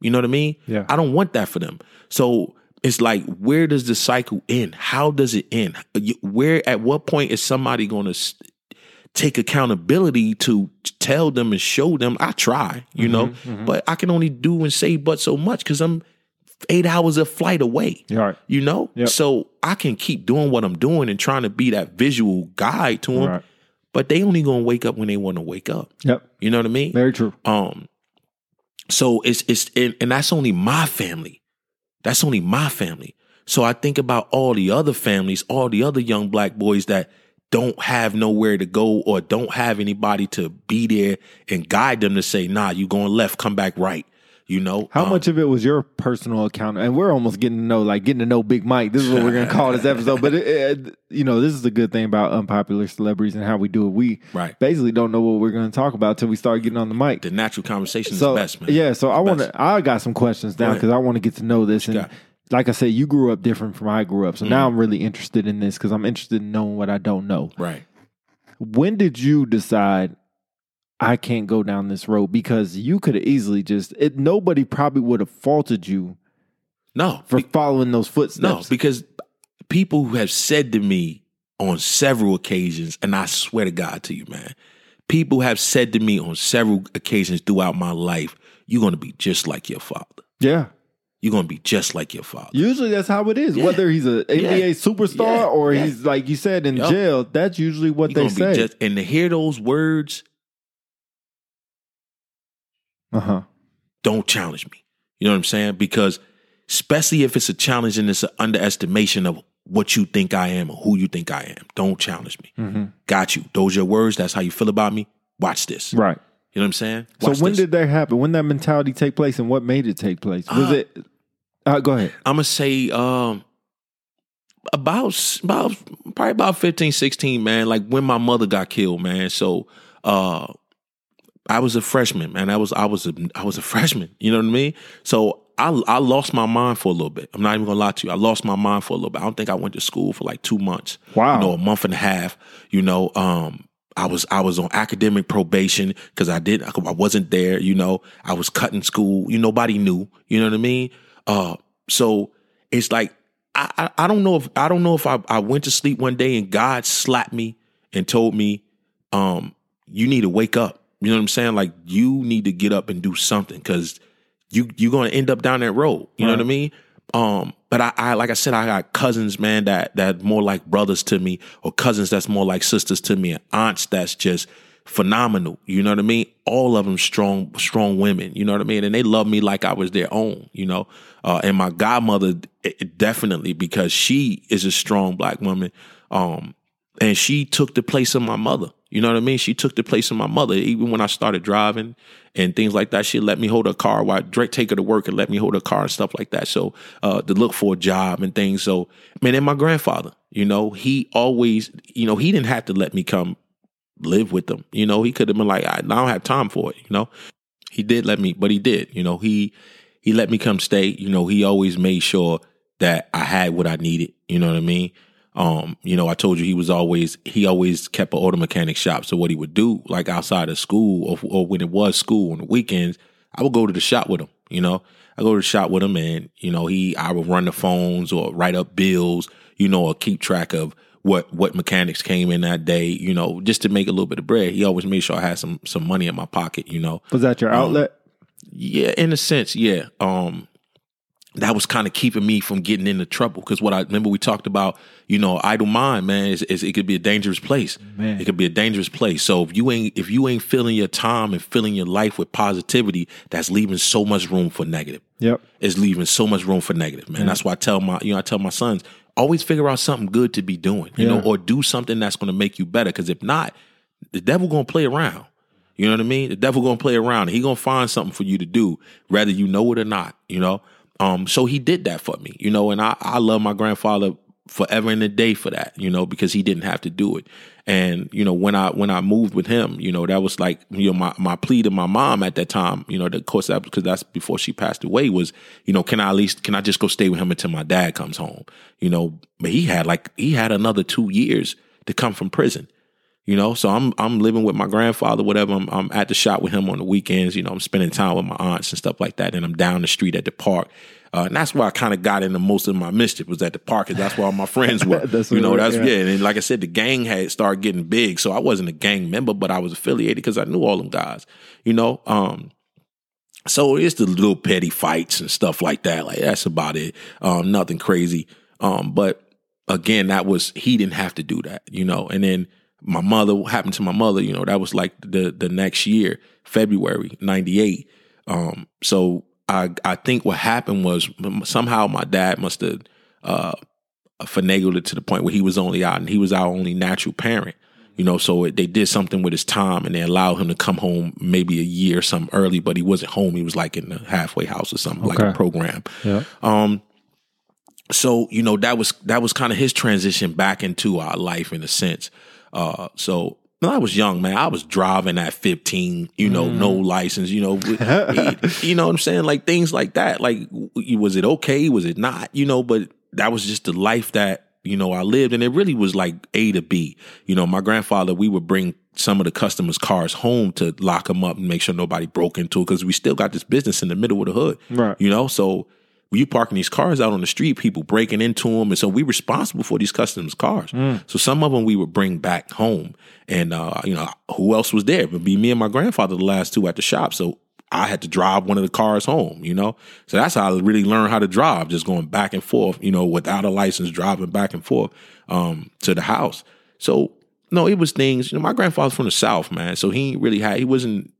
You know what I mean? Yeah. I don't want that for them. So it's like, where does the cycle end? How does it end? Where, at what point is somebody going to take accountability to tell them and show them? I try, you know, but I can only do and say but so much because I'm eight hours of flight away. Right. You know, Yep. so I can keep doing what I'm doing and trying to be that visual guide to them. Right. But they only gonna wake up when they want to wake up. Yep. You know what I mean? Very true. Um, so it's it's and, and that's only my family. That's only my family. So I think about all the other families, all the other young black boys that don't have nowhere to go or don't have anybody to be there and guide them to say, nah, you going left, come back right. You know? How Um, much of it was your personal account? And we're almost getting to know, like getting to know Big Mike. This is what we're going to call this episode. But it, it, you know, this is the good thing about unpopular celebrities and how we do it. We Right. basically don't know what we're going to talk about till we start getting on the mic. the natural conversation so is best, man. yeah, so I want to. I got some questions down because I want to get to know this. And? Like I said, you grew up different from I grew up, so Mm. now I'm really interested in this because I'm interested in knowing what I don't know. Right. When did you decide I can't go down this road? Because you could have easily just. It, nobody probably would have faulted you No. for be- following those footsteps. no, because people who have said to me on several occasions, and I swear to God to you, man, people have said to me on several occasions throughout my life, you're going to be just like your father. yeah. You're going to be just like your father. Usually that's how it is. Yeah. Whether he's a NBA Yeah. superstar Yeah. or he's like you said in Yup. jail, that's usually what You're they gonna be say. just, and to hear those words, uh huh. don't challenge me. You know what I'm saying? Because especially if it's a challenge and it's an underestimation of what you think I am or who you think I am, don't challenge me. hmm Got you. Those your words. That's how you feel about me. Watch this. Right. You know what I'm saying? So when this. did that happen? When that mentality take place, and what made it take place? Was Uh, it? Uh, go ahead. I'm gonna say um about about probably about 15, 16, man. Like when my mother got killed, man. So uh I was a freshman, man. I was I was a I was a freshman. You know what I mean? So I I lost my mind for a little bit. I'm not even gonna lie to you. I lost my mind for a little bit. I don't think I went to school for like two months. Wow. You know, a month and a half. You know, um, I was I was on academic probation because I didn't I wasn't there. You know, I was cutting school. You nobody knew. You know what I mean? Uh, so it's like I, I I don't know if I don't know if I I went to sleep one day and God slapped me and told me, um, you need to wake up. You know what I'm saying? Like you need to get up and do something because you you're gonna end up down that road. You know what I mean? Um, but I, I like I said, I got cousins, man, that that more like brothers to me, or cousins that's more like sisters to me, and aunts that's just phenomenal. You know what I mean? All of them strong, strong women. You know what I mean? And they love me like I was their own. You know, uh, and my godmother eh, definitely because she is a strong black woman. Um, and she took the place of my mother. You know what I mean? She took the place of my mother. Even when I started driving and things like that, she let me hold her car while Drake take her to work and let me hold her car and stuff like that. So uh, to look for a job and things. So man, and my grandfather, you know, he always, you know, he didn't have to let me come live with them. You know, he could have been like, I, don't have time for it. You know, he did let me, but he did. You know, he he let me come stay. You know, he always made sure that I had what I needed. You know what I mean? Um, you know, I told you he was always he always kept an auto mechanic shop. So what he would do, like outside of school or, or when it was school on the weekends, I would go to the shop with him. You know, I go to the shop with him, and you know, he I would run the phones or write up bills. You know, or keep track of what what mechanics came in that day. You know, just to make a little bit of bread. He always made sure I had some some money in my pocket. You know, Was that your Um, outlet? yeah, in a sense, yeah. Um, that was kind of keeping me from getting into trouble because what I remember we talked about, you know, idle mind, man, is, is it could be a dangerous place. Man. It could be a dangerous place. So if you ain't if you ain't filling your time and filling your life with positivity, that's leaving so much room for negative. yep. It's leaving so much room for negative, man. That's why I tell my you know I tell my sons always figure out something good to be doing, you know, or do something that's going to make you better. Because if not, the devil gonna play around. You know what I mean? The devil gonna play around. He gonna find something for you to do, whether you know it or not. You know. Um. So he did that for me. You know, and I I love my grandfather forever and a day for that. You know, because he didn't have to do it. And you know, when I when I moved with him, you know, that was like you know my my plea to my mom at that time. You know, of course that because that's before she passed away was you know can I at least can I just go stay with him until my dad comes home? You know, but he had like he had another two years to come from prison. You know, so I'm I'm living with my grandfather, whatever. I'm, I'm at the shop with him on the weekends. You know, I'm spending time with my aunts and stuff like that. And I'm down the street at the park, uh, and that's where I kind of got into most of my mischief was at the park, because that's where all my friends were. That's you know, that's yeah. yeah. And like I said, the gang had started getting big, so I wasn't a gang member, but I was affiliated because I knew all them guys. You know, um, so it's the little petty fights and stuff like that. Like that's about it. Um, nothing crazy. Um, but again, that was he didn't have to do that, you know. And then my mother what happened to my mother, you know, that was like the the next year, February '98. Um, so I I think what happened was somehow my dad must have uh finagled it to the point where he was only out and he was our only natural parent. You know, so it, they did something with his time and they allowed him to come home maybe a year or something early, but he wasn't home. He was like in the halfway house or something, like a program. Yeah. Um, so you know that was that was kind of his transition back into our life in a sense. Uh, so when I was young, man, I was driving at 15, you know, no license, you know, with- you know what I'm saying? Like things like that. Like, was it okay? Was it not? You know, but that was just the life that, you know, I lived. And it really was like A to B. You know, my grandfather, we would bring some of the customers' cars home to lock them up and make sure nobody broke into it because we still got this business in the middle of the hood. Right. You know, so you parking these cars out on the street, people breaking into them, and so we responsible for these customers' cars. So some of them we would bring back home, and uh, you know who else was there? It would be me and my grandfather, the last two at the shop. So I had to drive one of the cars home. You know, so that's how I really learned how to drive, just going back and forth. You know, without a license, driving back and forth um, to the house. So no, it was things. You know, my grandfather's from the south, man. So he really had. He wasn't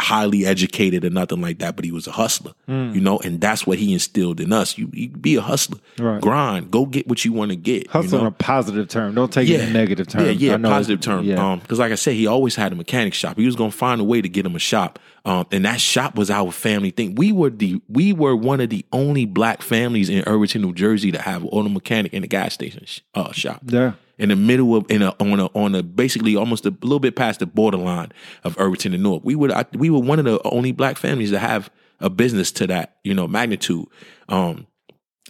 highly educated or nothing like that, but he was a hustler, you know, and that's what he instilled in us. You, you be a hustler, Right. grind, go get what you want to get. Hustle you in know? a positive term. Don't take it in a negative term. Yeah, yeah, positive term. Yeah. Um, because like I said, he always had a mechanic shop. He was gonna find a way to get him a shop. Um, and that shop was our family thing. We were the we were one of the only black families in Irvington, New Jersey, that have an auto mechanic in a gas station uh, shop yeah. In the middle of in a on a on a basically almost a little bit past the borderline of Irvington and Newark. We would I, we were one of the only black families to have a business to that you know magnitude. Um,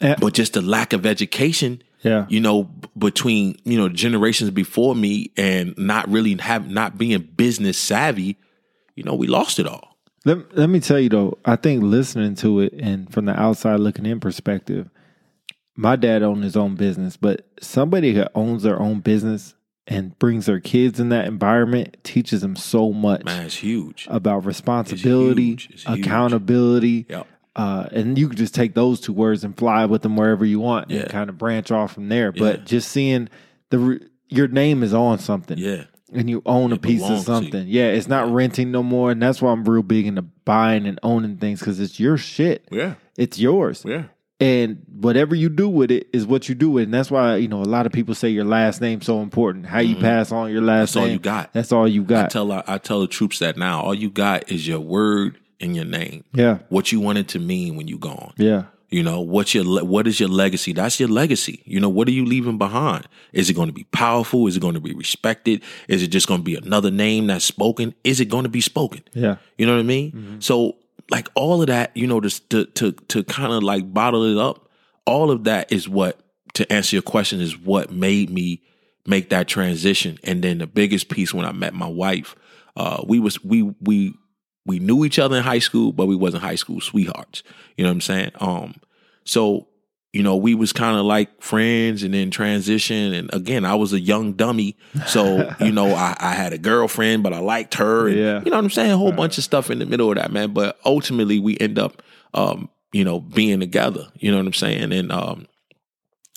And- but just the lack of education, Yeah. you know, between you know generations before me and not really have not being business savvy, you know, we lost it all. Let, let me tell you though, I think listening to it and from the outside looking in perspective, my dad owned his own business, but somebody that owns their own business and brings their kids in that environment teaches them so much Man, it's huge. about responsibility, huge. It's huge. accountability. Yep. Uh, and you can just take those two words and fly with them wherever you want Yeah. and kind of branch off from there. But Yeah. just seeing the your name is on something Yeah, and you own a piece of belongs to you. something. Yeah, it's not renting no more, and that's why I'm real big into buying and owning things because it's your shit. yeah, It's yours, yeah. And whatever you do with it is what you do with. it. And that's why you know a lot of people say your last name's so important. How you pass on your last Mm-hmm. That's all name, you got. That's all you I got. tell I tell the troops that now. All you got is your word and your name. yeah, What you want it to mean when you gone. yeah, You know, what's your le- what is your legacy? That's your legacy. You know, what are you leaving behind? Is it going to be powerful? Is it going to be respected? Is it just going to be another name that's spoken? Is it going to be spoken? yeah, You know what I mean? So like all of that, you know, just to to to kind of like bottle it up, all of that is what to answer your question is what made me make that transition. And then the biggest piece when I met my wife, uh, we was we we we knew each other in high school, but we wasn't high school sweethearts. You know what I'm saying? Um, so you know, we was kind of like friends and then transition. And again, I was a young dummy. So, you know, I, I had a girlfriend, but I liked her. And, Yeah. You know what I'm saying? A whole bunch of stuff in the middle of that, man. But ultimately we end up, um, you know, being together. You know what I'm saying? And, um,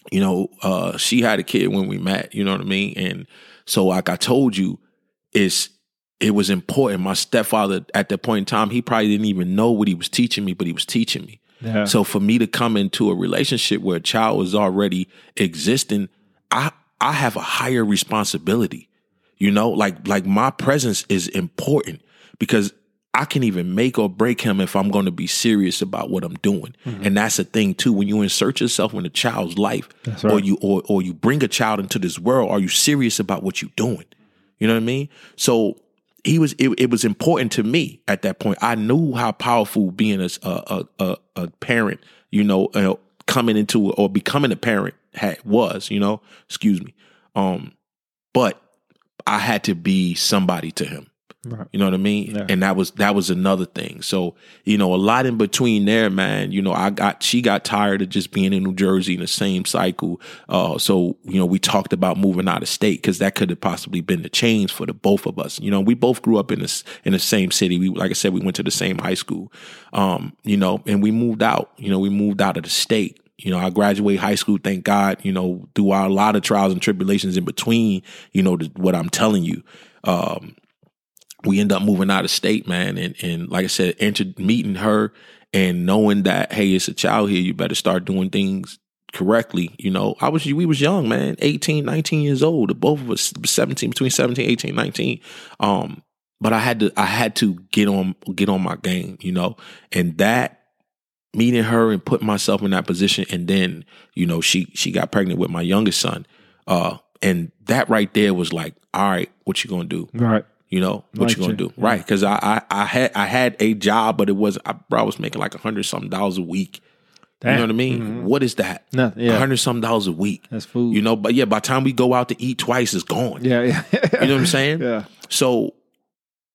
you know, uh, she had a kid when we met, you know what I mean? And so, like I told you, it's, it was important. My stepfather at that point in time, he probably didn't even know what he was teaching me, but he was teaching me. Yeah. So for me to come into a relationship where a child is already existing, I I have a higher responsibility. You know, like like my presence is important because I can even make or break him if I'm going to be serious about what I'm doing. Mm-hmm. And that's the thing too. When you insert yourself in a child's life, or you or or you bring a child into this world, are you serious about what you're doing? You know what I mean? So he was it, it was important to me at that point. I knew how powerful being a a a, a parent, you know, uh, coming into or becoming a parent had was, you know, excuse me. Um but I had to be somebody to him. Right. You know what I mean? Yeah. And that was that was another thing. So, you know, a lot in between there, man, you know, I got she got tired of just being in New Jersey in the same cycle. Uh so, you know, we talked about moving out of state cuz that could have possibly been the change for the both of us. You know, we both grew up in this in the same city. We like I said we went to the same high school. Um, you know, and we moved out. You know, we moved out of the state. You know, I graduated high school, thank God, you know, through our, a lot of trials and tribulations in between, you know, the, what I'm telling you. Um, we end up moving out of state, man. And, and like I said, meeting her and knowing that, hey, it's a child here, you better start doing things correctly. You know, I was, we was young, man, 18, 19 years old, both of us 17, between 17, 18, 19. Um, but I had to, I had to get on, get on my game, you know, and that meeting her and putting myself in that position. And then, you know, she, she got pregnant with my youngest son. Uh, and that right there was like, all right, what you gonna do? Right. You know what Like you gonna you. do, right? Because I, I I had I had a job, but it was I, bro, I was making like a hundred something dollars a week. You know what I mean? Mm-hmm. What is that? No, A yeah. hundred something dollars a week. That's food. You know, but yeah, by the time we go out to eat twice, it's gone. Yeah. Yeah. You know what I'm saying? Yeah. So,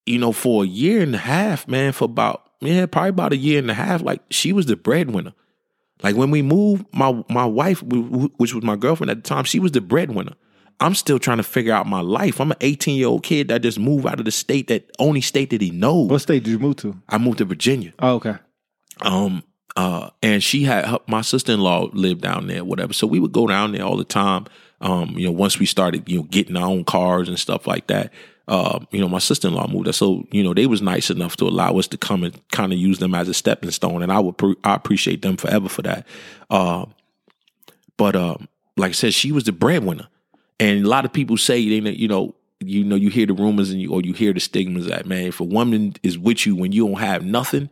you know, for a year and a half, man, for about yeah, probably about a year and a half, like she was the breadwinner. Like when we moved, my my wife, wh- wh- which was my girlfriend at the time, she was the breadwinner. I'm still trying to figure out my life. I'm an 18 year old kid that just moved out of the state that only state that he knows. What state did you move to? I moved to Virginia. Oh, okay. Um, uh, and she had her, my sister in law lived down there, whatever. So we would go down there all the time. Um, you know, once we started, you know, getting our own cars and stuff like that. Uh, you know, my sister in law moved us, so you know they was nice enough to allow us to come and kind of use them as a stepping stone, and I would pre- I appreciate them forever for that. Uh, but um, like I said, she was the breadwinner, and a lot of people say they, you know, you know, you hear the rumors and you or you hear the stigmas that man, if a woman is with you when you don't have nothing,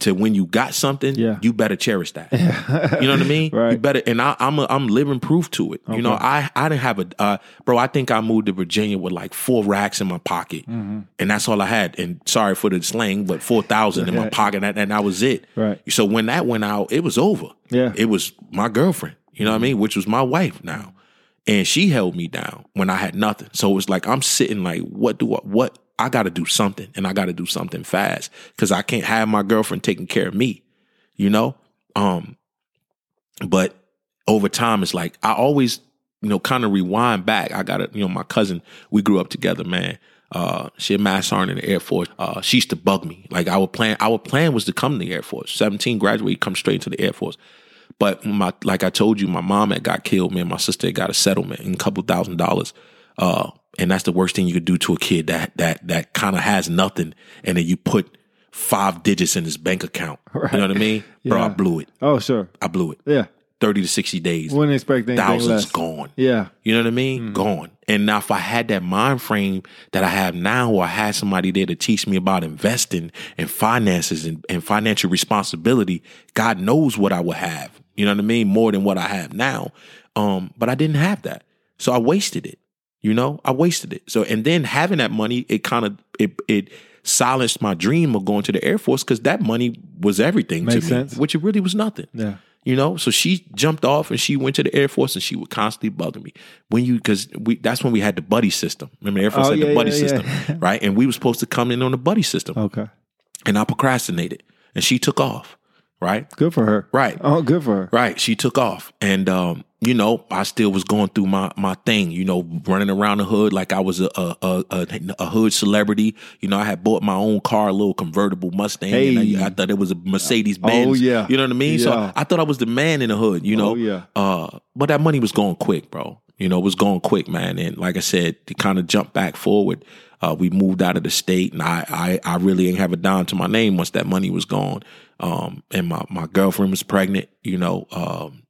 to when you got something, Yeah. you better cherish that. You know what I mean? Right. You better, and I, I'm a, I'm living proof to it. You know, I I didn't have a uh, bro. I think I moved to Virginia with like four racks in my pocket, Mm-hmm. and that's all I had. And sorry for the slang, but four thousand in my pocket, and, and that was it. Right. So when that went out, it was over. Yeah. It was my girlfriend. You know what I mean? Which was my wife now, and she held me down when I had nothing. So it was like I'm sitting like, what do I what? I got to do something, and I got to do something fast because I can't have my girlfriend taking care of me you know? Um but over time it's like i always you know kind of rewind back. I got a you know my cousin we grew up together man. Uh she had master sergeant in the air force. Uh she used to bug me. Like our plan our plan was to come to the air force. 17 graduate come straight to the air force but my like i told you my mom had got killed Me and my sister had got a settlement in a couple thousand dollars. Uh and that's the worst thing you could do to a kid that that that kind of has nothing and then you put five digits in his bank account. You know what i mean? Bro i blew it. Oh, sure. I blew it. Yeah. 30 to 60 days. Wouldn't expect anything Thousands less. gone. Yeah. You know what I mean? Gone. And now if I had that mind frame that I have now, or I had somebody there to teach me about investing and finances and, and financial responsibility, God knows what I would have. You know what I mean? More than what I have now. Um, but I didn't have that. So I wasted it. You know, I wasted it. So and then having that money, it kind of it it silenced my dream of going to the Air Force because that money was everything Makes to me, sense. which it really was nothing. Yeah. You know, so she jumped off and she went to the Air Force and she would constantly bother me. When you, because we, that's when we had the buddy system. Remember, Air Force Oh, had yeah, the buddy yeah, system, yeah. right? And we were supposed to come in on the buddy system. Okay. and I procrastinated, and she took off. Right, Good for her. right, Oh, good for her. right. She took off, and um, you know, I still was going through my my thing. You know, running around the hood like I was a a a, a, a hood celebrity. You know, I had bought my own car, a little convertible Mustang, and Hey. I, I thought it was a Mercedes Benz. Oh, yeah. you know what I mean. Yeah. So I thought I was the man in the hood. You know, Oh, yeah. uh, but that money was going quick, bro. You know, it was going quick, man. And like I said, to kind of jump back forward, uh, we moved out of the state, and I, I, I really ain't have a dime to my name once that money was gone. Um, and my my girlfriend was pregnant. You know, um,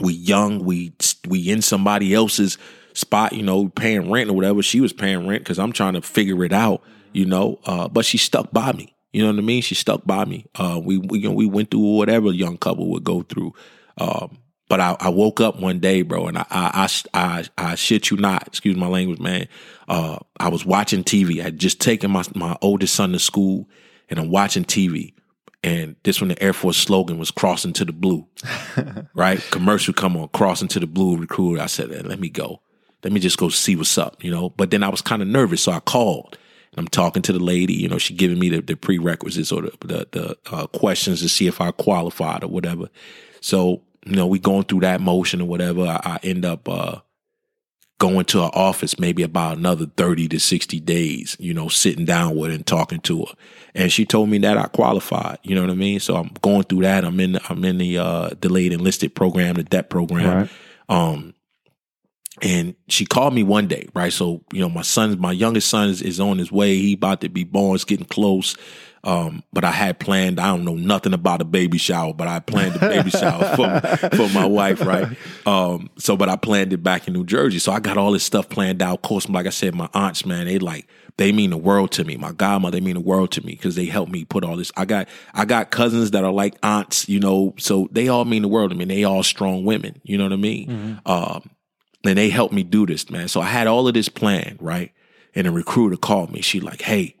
we young, we we in somebody else's spot. You know, paying rent or whatever. She was paying rent because I'm trying to figure it out. You know, uh, but she stuck by me. You know what I mean? She stuck by me. Uh, we we you know, we went through whatever a young couple would go through. Um, but I, I woke up one day, bro, and I, I, I, I, shit you not, excuse my language, man. Uh, I was watching TV. I had just taken my, my oldest son to school and I'm watching TV. And this when the Air Force slogan was crossing to the blue, right? Commercial come on, crossing to the blue recruiter. I said, let me go. Let me just go see what's up, you know? But then I was kind of nervous. So I called and I'm talking to the lady, you know, she giving me the, the prerequisites or the, the, the uh, questions to see if I qualified or whatever. So, you know, we going through that motion or whatever. I, I end up, uh, going to her office maybe about another 30 to 60 days, you know, sitting down with her and talking to her. And she told me that I qualified, you know what I mean? So I'm going through that. I'm in, the, I'm in the, uh, delayed enlisted program, the DEP program. Right. Um, and she called me one day, right? So, you know, my son, my youngest son is, is on his way. He about to be born. It's getting close. Um, but I had planned, I don't know nothing about a baby shower, but I planned a baby shower for, for my wife, right? Um, so, but I planned it back in New Jersey. So I got all this stuff planned out. Of course, like I said, my aunts, man, they like, they mean the world to me. My godmother, they mean the world to me because they helped me put all this. I got, I got cousins that are like aunts, you know, so they all mean the world to me. They all strong women, you know what I mean? Um, and they helped me do this, man. So I had all of this planned, right? And a recruiter called me. She like, hey,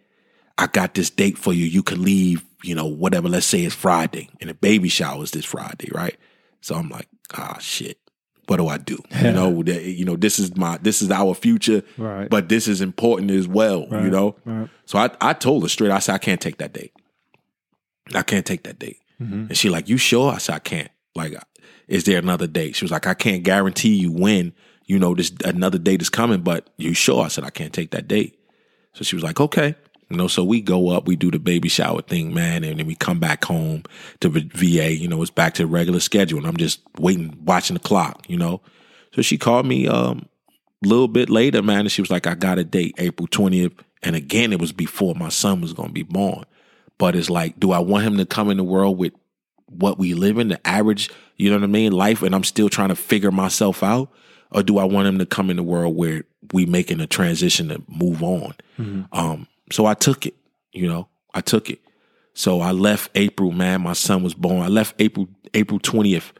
I got this date for you. You can leave, you know, whatever. Let's say it's Friday, and the baby shower is this Friday, right? So I'm like, ah, shit. What do I do? You know, that, you know, this is my, this is our future, Right. but this is important as well. You know, right. so I, I told her straight. I said, I can't take that date. I can't take that date. Mm-hmm. And she like, you sure? I said, I can't. Like, is there another date? She was like, I can't guarantee you when, you know, this another date is coming, but you sure? I said, I can't take that date. So she was like, okay. You know, so we go up, we do the baby shower thing, man, and then we come back home to the VA. You know, it's back to the regular schedule, and I'm just waiting, watching the clock. You know, so she called me um, a little bit later, man, and she was like, "I got a date, April 20th," and again, it was before my son was going to be born. But it's like, do I want him to come in the world with what we live in, the average, you know what I mean, life, and I'm still trying to figure myself out? Or do I want him to come in the world where we making a transition to move on? Um, so I took it, you know, I took it. So I left April, man. My son was born. I left April, April 20th,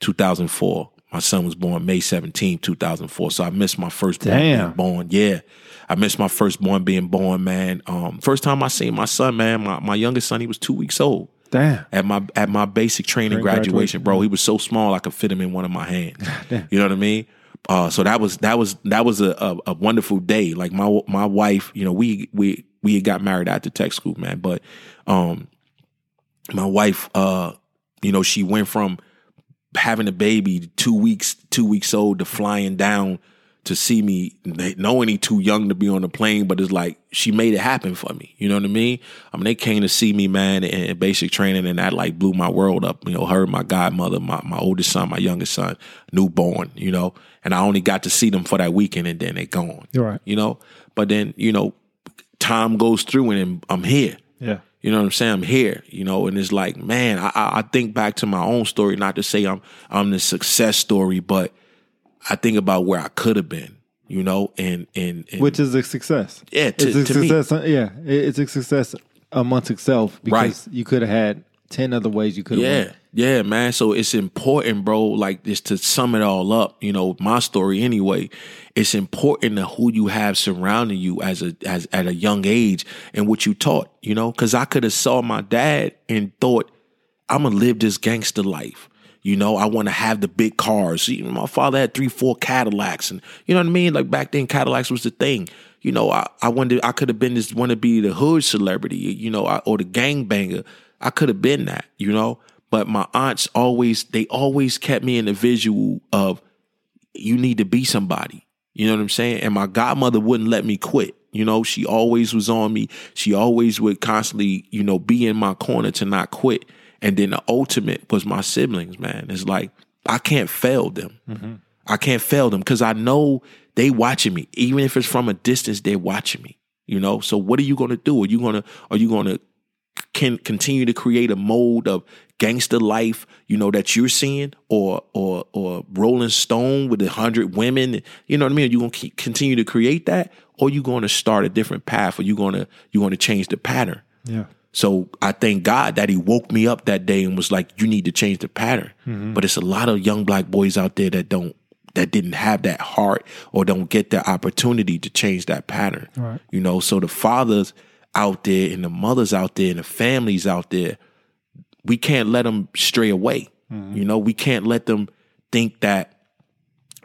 2004. My son was born May 17th, 2004. So I missed my firstborn Damn. being born. Yeah. I missed my firstborn being born, man. Um, first time I seen my son, man, my, my youngest son, he was two weeks old Damn. at my at my basic training Training graduation, graduation. bro. He was so small I could fit him in one of my hands. you know what I mean? Uh, so that was that was that was a, a, a wonderful day. Like my my wife, you know, we we we got married after tech school, man. But um, my wife, uh, you know, she went from having a baby two weeks two weeks old to flying down to see me knowing he too young to be on the plane but it's like she made it happen for me you know what i mean i mean they came to see me man in, basic training and that like blew my world up you know her my godmother my, my oldest son my youngest son newborn you know and i only got to see them for that weekend and then they're gone You're right. you know but then you know time goes through and i'm here Yeah. you know what I'm saying? I'm here, you know, and it's like, man, I, I think back to my own story, not to say I'm I'm the success story, but I think about where I could have been, you know, and and, and Which is a success. Yeah, to- it's a to me. success. Yeah, it's a success amongst itself because you could have had ten other ways you could have. yeah, yeah, man. So it's important, bro. Like just to sum it all up, you know, my story anyway. It's important to who you have surrounding you as a as at a young age and what you taught, you know, because I could have saw my dad and thought I'm gonna live this gangster life. You know, I want to have the big cars. My father had three, four Cadillacs, and you know what I mean. Like back then, Cadillacs was the thing. You know, I I wanted I could have been this want to be the hood celebrity. You know, I, or the gangbanger. I could have been that. You know, but my aunts always they always kept me in the visual of you need to be somebody. You know what I'm saying? And my godmother wouldn't let me quit. You know, she always was on me. She always would constantly, you know, be in my corner to not quit. And then the ultimate was my siblings, man. It's like I can't fail them. Mm-hmm. I can't fail them because I know they watching me. Even if it's from a distance, they're watching me. You know, so what are you gonna do? Are you gonna are you gonna can continue to create a mold of gangster life, you know, that you're seeing, or or or Rolling Stone with a hundred women, you know what I mean? Are you gonna keep, continue to create that, or you going to start a different path, or you gonna you going to change the pattern? Yeah. So I thank God that He woke me up that day and was like, "You need to change the pattern." Mm-hmm. But it's a lot of young black boys out there that don't, that didn't have that heart or don't get the opportunity to change that pattern. Right. You know, so the fathers out there and the mothers out there and the families out there, we can't let them stray away. Mm-hmm. You know, we can't let them think that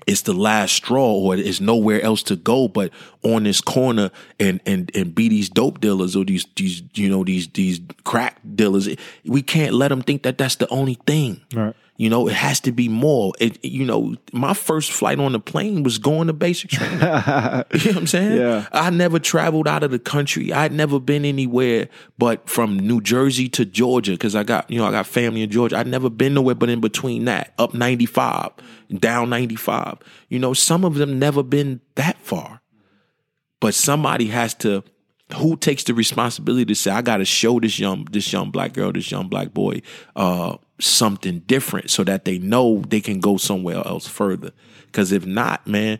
it's the last straw or there's nowhere else to go but on this corner and and and be these dope dealers or these these you know these these crack dealers we can't let them think that that's the only thing right you know, it has to be more. It, you know, my first flight on the plane was going to basic training. you know what I'm saying? Yeah. I never traveled out of the country. I'd never been anywhere but from New Jersey to Georgia because I got, you know, I got family in Georgia. I'd never been nowhere but in between that, up 95, down 95. You know, some of them never been that far. But somebody has to who takes the responsibility to say I got to show this young this young black girl, this young black boy, uh, something different so that they know they can go somewhere else further. Because if not, man,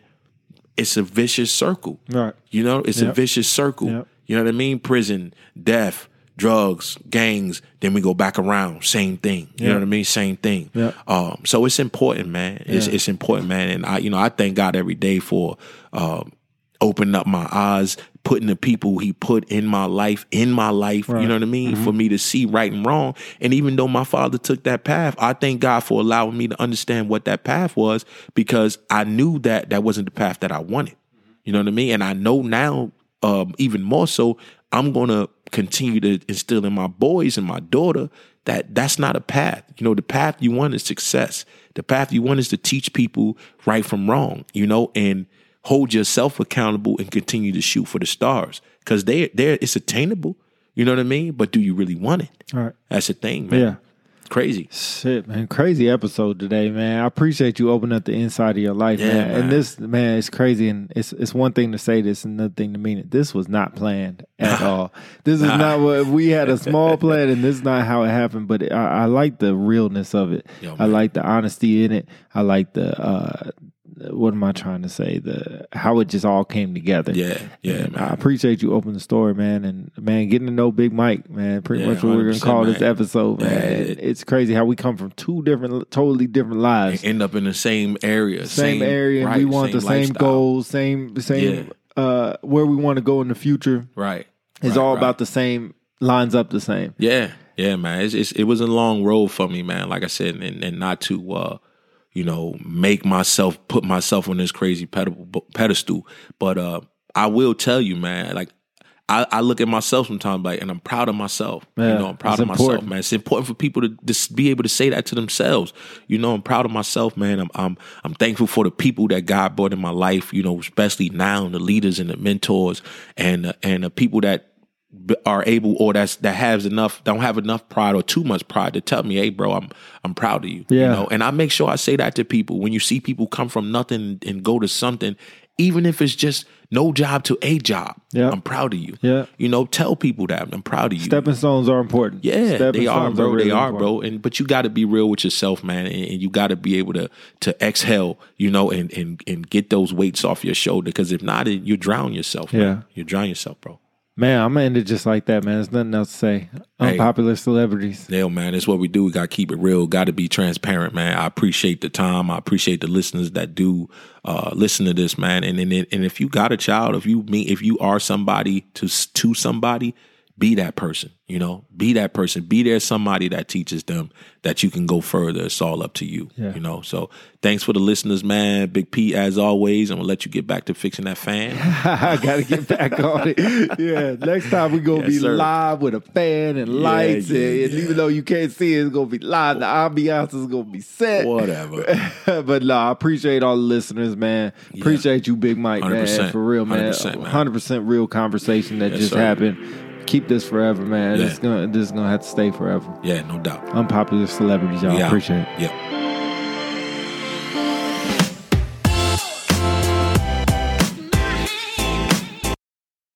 it's a vicious circle. Right. You know, it's yep. a vicious circle. Yep. You know what I mean? Prison, death, drugs, gangs. Then we go back around, same thing. You yep. know what I mean? Same thing. Um, so it's important, man. It's it's important, man. And I, you know, I thank God every day for. Um, opening up my eyes, putting the people he put in my life in my life, right. you know what I mean, mm-hmm. for me to see right and wrong. And even though my father took that path, I thank God for allowing me to understand what that path was because I knew that that wasn't the path that I wanted. You know what I mean? And I know now um, even more so I'm going to continue to instill in my boys and my daughter that that's not a path. You know, the path you want is success. The path you want is to teach people right from wrong, you know, and hold yourself accountable and continue to shoot for the stars because they they it's attainable. You know what I mean? But do you really want it? All right. That's the thing, man. Yeah. Crazy. Shit, man. Crazy episode today, man. I appreciate you opening up the inside of your life, yeah, man. man. And this, man, it's crazy. And it's it's one thing to say this, and another thing to mean it. This was not planned at all. This is not what we had a small plan, and this is not how it happened. But it, I, I, like the realness of it. Yo, I like the honesty in it. I like the uh, what am I trying to say? The how it just all came together. Yeah, yeah. I appreciate you opening the story, man, and man, getting to know Big Mike, man. Pretty yeah, much what we're gonna call man. this episode, man. Yeah, it's crazy how we come from two different, totally different lives, end up in the same area, same, same area, right, we want the same lifestyle. goals, same, same, yeah. uh, where we want to go in the future. Right, it's right, all right. about the same, lines up the same. Yeah, yeah, man. It's, it's, it was a long road for me, man. Like I said, and, and not to. Uh, you know, make myself put myself on this crazy pedestal. But uh, I will tell you, man, like I, I, look at myself sometimes like, and I'm proud of myself. Yeah, you know, I'm proud of myself, man. It's important for people to just be able to say that to themselves. You know, I'm proud of myself, man. I'm I'm I'm thankful for the people that God brought in my life. You know, especially now the leaders and the mentors and uh, and the people that are able or that's that has enough don't have enough pride or too much pride to tell me hey bro i'm i'm proud of you yeah. you know and i make sure i say that to people when you see people come from nothing and go to something even if it's just no job to a job yeah. i'm proud of you yeah you know tell people that i'm proud of you stepping stones are important yeah stepping they are bro are really they are important. bro and but you got to be real with yourself man and, and you got to be able to to exhale you know and and and get those weights off your shoulder because if not you drown yourself man. Yeah. you drown yourself bro Man, I'm gonna end it just like that, man. There's nothing else to say. Unpopular celebrities. Yeah, man, it's what we do. We gotta keep it real. Got to be transparent, man. I appreciate the time. I appreciate the listeners that do uh, listen to this, man. And and and if you got a child, if you mean if you are somebody to to somebody, be that person, you know, be that person. Be there somebody that teaches them that you can go further. It's all up to you, Yeah. you know. So thanks for the listeners, man. Big P, as always. I'm gonna let you get back to fixing that fan. I gotta get back on it. Yeah, next time we gonna Yes, be sir. live with a fan and lights, yeah, and, and yeah. even though you can't see it, it's gonna be live. The ambiance is gonna be set. Whatever. but no, I appreciate all the listeners, man. Appreciate you, Big Mike, man, 100%. for real, man. 100%, man. Hundred percent real conversation that Yes, just sir. happened. Keep this forever, man. Yeah. It's gonna this is gonna have to stay forever. Yeah, no doubt. Unpopular celebrities, y'all. Out. Appreciate it. Yep.